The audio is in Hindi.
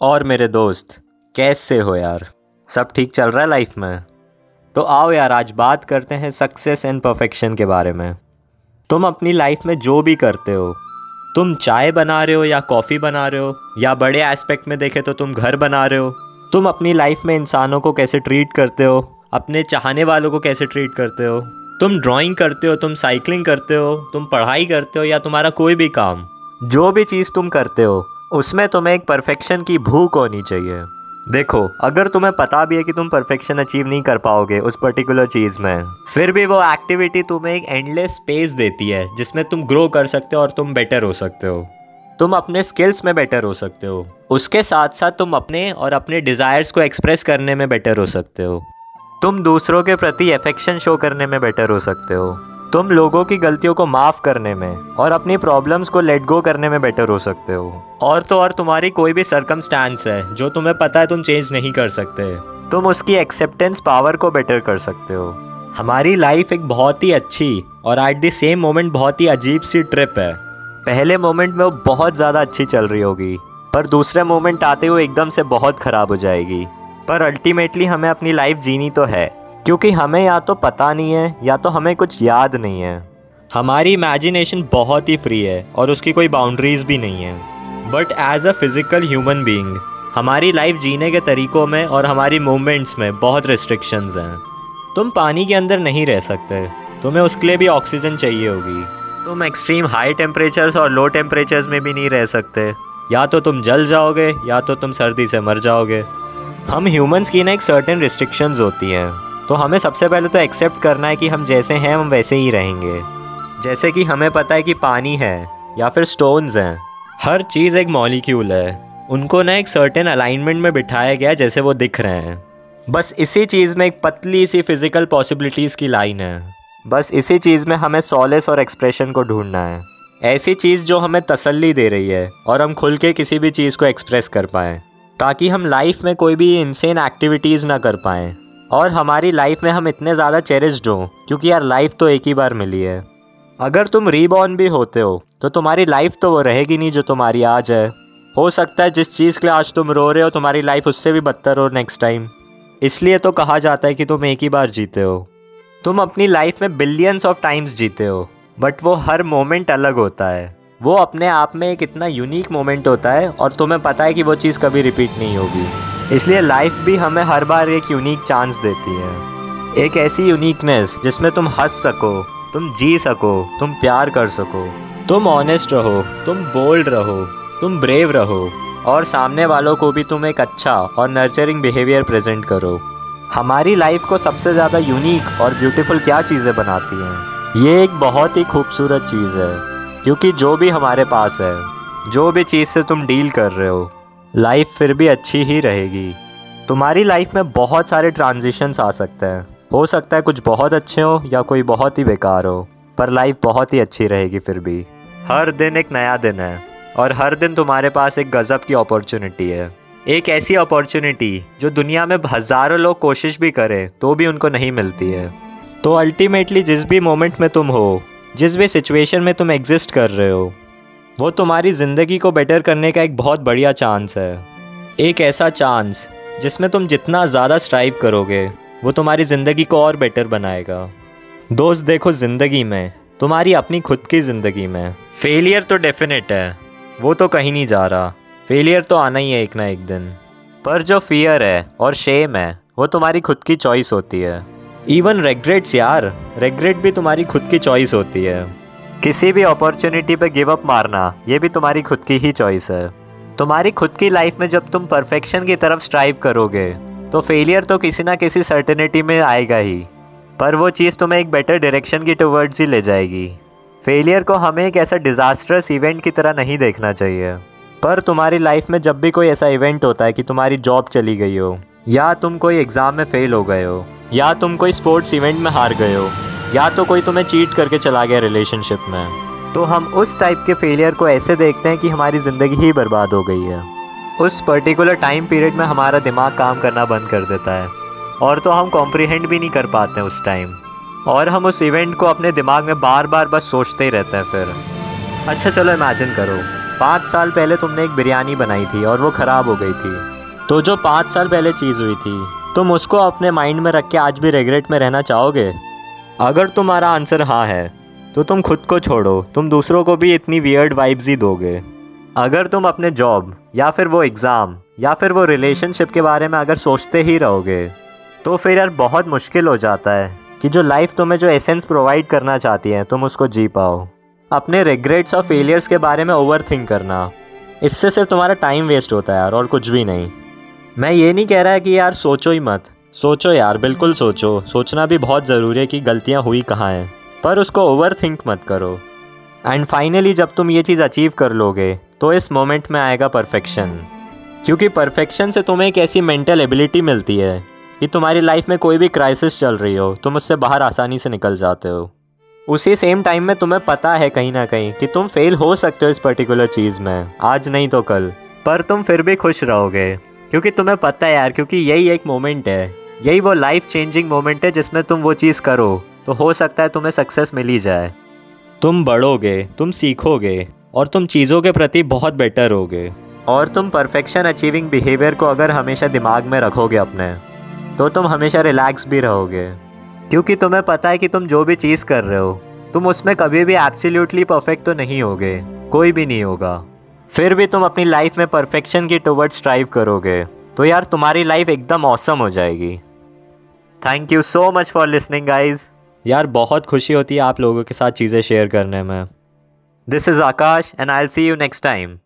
और मेरे दोस्त, कैसे हो यार? सब ठीक चल रहा है लाइफ में? तो आओ यार, आज बात करते हैं सक्सेस एंड परफेक्शन के बारे में। तुम अपनी लाइफ में जो भी करते हो, तुम चाय बना रहे हो या कॉफ़ी बना रहे हो, या बड़े एस्पेक्ट में देखे तो तुम घर बना रहे हो, तुम अपनी लाइफ में इंसानों को कैसे ट्रीट करते हो, अपने चाहने वालों को कैसे ट्रीट करते हो, तुम ड्राइंग करते हो, तुम साइकिलिंग करते हो, तुम पढ़ाई करते हो या तुम्हारा कोई भी काम, जो भी चीज़ तुम करते हो उसमें तुम्हें एक परफेक्शन की भूख होनी चाहिए। देखो, अगर तुम्हें पता भी है कि तुम परफेक्शन अचीव नहीं कर पाओगे उस पर्टिकुलर चीज़ में, फिर भी वो एक्टिविटी तुम्हें एक एंडलेस स्पेस देती है, जिसमें तुम ग्रो कर सकते हो और तुम बेटर हो सकते हो। तुम अपने स्किल्स में बेटर हो सकते हो। उसके साथ साथ तुम अपने और अपने डिज़ायर्स को एक्सप्रेस करने में बेटर हो सकते हो। तुम दूसरों के प्रति एफेक्शन शो करने में बेटर हो सकते हो। तुम लोगों की गलतियों को माफ़ करने में और अपनी प्रॉब्लम्स को लेट गो करने में बेटर हो सकते हो। और तो और तुम्हारी कोई भी सरकमस्टांस है, जो तुम्हें पता है तुम चेंज नहीं कर सकते। तुम उसकी एक्सेप्टेंस पावर को बेटर कर सकते हो। हमारी लाइफ एक बहुत ही अच्छी और एट द सेम मोमेंट बहुत ही अजीब सी ट्रिप है। पहले मोमेंट में वो बहुत ज़्यादा अच्छी चल रही होगी, पर दूसरे मोमेंट आते हुए एकदम से बहुत ख़राब हो जाएगी। पर अल्टीमेटली हमें अपनी लाइफ जीनी तो है। क्योंकि हमें या तो पता नहीं है, या तो हमें कुछ याद नहीं है। हमारी इमेजिनेशन बहुत ही फ्री है और उसकी कोई बाउंड्रीज भी नहीं है। But as a physical human being हमारी लाइफ जीने के तरीक़ों में और हमारी मूवमेंट्स में बहुत रिस्ट्रिक्शंस हैं। तुम पानी के अंदर नहीं रह सकते। तुम्हें उसके लिए भी ऑक्सीजन चाहिए होगी। तुम एक्सट्रीम हाई टेम्परेचर्स और लो टेम्परेचर्स में भी नहीं रह सकते। या तो तुम जल जाओगे, या तो तुम सर्दी से मर जाओगे। हम ह्यूमंस की ना एक सर्टेन रिस्ट्रिक्शंस होती हैं। तो हमें सबसे पहले तो एक्सेप्ट करना है कि हम जैसे हैं, हम वैसे ही रहेंगे। जैसे कि हमें पता है कि पानी है, या फिर स्टोन्स हैं। हर चीज़ एक मॉलिक्यूल है। उनको ना एक सर्टेन अलाइनमेंट में बिठाया गया जैसे वो दिख रहे हैं। बस इसी चीज़ में एक पतली सी फ़िज़िकल पॉसिबिलिटीज़ की लाइन है। बस इसी चीज़ में हमें सॉलेस और एक्सप्रेशन को ढूंढना है। ऐसी चीज़ जो हमें तसल्ली दे रही है, और हम खुल के किसी भी चीज़ को एक्सप्रेस कर पाएँ, ताकि हम लाइफ में कोई भी इंसेन एक्टिविटीज़ ना कर पाएँ। और हमारी लाइफ में हम इतने ज़्यादा चेरिस्ड हों, क्योंकि यार लाइफ तो एक ही बार मिली है। अगर तुम रीबॉर्न भी होते हो तो तुम्हारी लाइफ तो वो रहेगी नहीं जो तुम्हारी आज है। हो सकता है जिस चीज़ के लिए आज तुम रो रहे हो, तुम्हारी लाइफ उससे भी बदतर हो नेक्स्ट टाइम इसलिए तो कहा जाता है कि तुम एक ही बार जीते हो। तुम अपनी लाइफ में बिलियंस ऑफ़ टाइम्स जीते हो बट वो हर मोमेंट अलग होता है। वो अपने आप में एक इतना यूनिक मोमेंट होता है, और तुम्हें पता है कि वो चीज़ कभी रिपीट नहीं होगी। इसलिए लाइफ भी हमें हर बार एक यूनिक चांस देती है। एक ऐसी यूनिकनेस जिसमें तुम हंस सको, तुम जी सको, तुम प्यार कर सको। तुम ऑनेस्ट रहो, तुम बोल्ड रहो, तुम ब्रेव रहो। और सामने वालों को भी तुम एक अच्छा और नर्चरिंग बिहेवियर प्रेजेंट करो। हमारी लाइफ को सबसे ज़्यादा यूनिक और ब्यूटीफुल क्या चीज़ें बनाती हैं? ये एक बहुत ही खूबसूरत चीज़ है, क्योंकि जो भी हमारे पास है, जो भी चीज़ से तुम डील कर रहे हो लाइफ फिर भी अच्छी ही रहेगी। तुम्हारी लाइफ में बहुत सारे ट्रांजिशंस आ सकते हैं। हो सकता है कुछ बहुत अच्छे हो या कोई बहुत ही बेकार हो, पर लाइफ बहुत ही अच्छी रहेगी फिर भी। हर दिन एक नया दिन है, और हर दिन तुम्हारे पास एक गज़ब की अपॉर्चुनिटी है। एक ऐसी अपॉर्चुनिटी जो दुनिया में हज़ारों लोग कोशिश भी करें तो भी उनको नहीं मिलती है। तो अल्टीमेटली जिस भी मोमेंट में तुम हो, जिस भी सिचुएशन में तुम एग्जिस्ट कर रहे हो वो तुम्हारी ज़िंदगी को बेटर करने का एक बहुत बढ़िया चांस है। एक ऐसा चांस जिसमें तुम जितना ज़्यादा स्ट्राइव करोगे, वो तुम्हारी ज़िंदगी को और बेटर बनाएगा। दोस्त, देखो ज़िंदगी में, तुम्हारी अपनी खुद की ज़िंदगी में। फेलियर तो डेफिनेट है, वो तो कहीं नहीं जा रहा। फेलियर तो आना ही है एक ना एक दिन। पर जो फियर है और शेम है, वो तुम्हारी खुद की चॉइस होती है। इवन रेग्रेट्स यार रेग्रेट भी तुम्हारी खुद की चॉइस होती है। किसी भी अपॉर्चुनिटी पे गिव अप मारना, ये भी तुम्हारी खुद की ही चॉइस है। तुम्हारी खुद की लाइफ में जब तुम परफेक्शन की तरफ़ स्ट्राइव करोगे तो फेलियर तो किसी ना किसी सर्टेनिटी में आएगा ही। पर वो चीज़ तुम्हें एक बेटर डायरेक्शन की टूवर्ड्स ही ले जाएगी। फेलियर को हमें एक ऐसा डिज़ास्टरस इवेंट की तरह नहीं देखना चाहिए। पर तुम्हारी लाइफ में जब भी कोई ऐसा इवेंट होता है कि तुम्हारी जॉब चली गई हो, या तुम कोई एग्ज़ाम में फ़ेल हो गए हो, या तुम कोई स्पोर्ट्स इवेंट में हार गए हो या तो कोई तुम्हें चीट करके चला गया रिलेशनशिप में। तो हम उस टाइप के फेलियर को ऐसे देखते हैं कि हमारी ज़िंदगी ही बर्बाद हो गई है। उस पर्टिकुलर टाइम पीरियड में हमारा दिमाग काम करना बंद कर देता है। और तो हम कॉम्प्रीहेंड भी नहीं कर पाते उस टाइम और हम उस इवेंट को अपने दिमाग में बार बार बस सोचते ही रहते हैं फिर। अच्छा चलो इमेजिन करो। पाँच साल पहले तुमने एक बिरयानी बनाई थी और वो ख़राब हो गई थी। तो जो पाँच साल पहले चीज़ हुई थी, तुम उसको अपने माइंड में रख के आज भी रिग्रेट में रहना चाहोगे? अगर तुम्हारा आंसर हाँ है तो तुम खुद को छोड़ो। तुम दूसरों को भी इतनी वियर्ड वाइब्स ही दोगे। अगर तुम अपने जॉब या फिर वो एग्ज़ाम या फिर वो रिलेशनशिप के बारे में अगर सोचते ही रहोगे तो फिर यार बहुत मुश्किल हो जाता है कि जो लाइफ तुम्हें जो एसेंस प्रोवाइड करना चाहती है, तुम उसको जी पाओ। अपने रिग्रेट्स और फेलियर्स के बारे में ओवर थिंक करना। इससे सिर्फ़ तुम्हारा टाइम वेस्ट होता है यार, और कुछ भी नहीं। मैं ये नहीं कह रहा है कि यार सोचो ही मत। सोचो यार, बिल्कुल सोचो। सोचना भी बहुत ज़रूरी है कि गलतियाँ हुई कहाँ हैं। पर उसको ओवर थिंक मत करो। एंड फाइनली जब तुम ये चीज़ अचीव कर लोगे तो इस मोमेंट में आएगा परफेक्शन क्योंकि परफेक्शन से तुम्हें एक ऐसी मेंटल एबिलिटी मिलती है कि तुम्हारी लाइफ में कोई भी क्राइसिस चल रही हो, तुम उससे बाहर आसानी से निकल जाते हो। उसी सेम टाइम में तुम्हें पता है कहीं ना कहीं कि तुम फेल हो सकते हो इस पर्टिकुलर चीज़ में। आज नहीं तो कल। पर तुम फिर भी खुश रहोगे। क्योंकि तुम्हें पता है यार, क्योंकि यही एक मोमेंट है। यही वो लाइफ चेंजिंग मोमेंट है जिसमें तुम वो चीज़ करो तो हो सकता है तुम्हें सक्सेस मिल ही जाए। तुम बढ़ोगे तुम सीखोगे और तुम चीज़ों के प्रति बहुत बेटर होगे। और तुम परफेक्शन अचीविंग बिहेवियर को अगर हमेशा दिमाग में रखोगे अपने तो तुम हमेशा रिलैक्स भी रहोगे। क्योंकि तुम्हें पता है कि तुम जो भी चीज़ कर रहे हो तुम उसमें कभी भी एब्सोल्युटली परफेक्ट तो नहीं होगे कोई भी नहीं होगा। फिर भी तुम अपनी लाइफ में परफेक्शन की टुवर्ड स्ट्राइव करोगे तो यार तुम्हारी लाइफ एकदम औसम हो जाएगी। Thank you so much for listening guys यार बहुत खुशी होती है आप लोगों के साथ चीज़ें शेयर करने में। This is Akash and I see you next time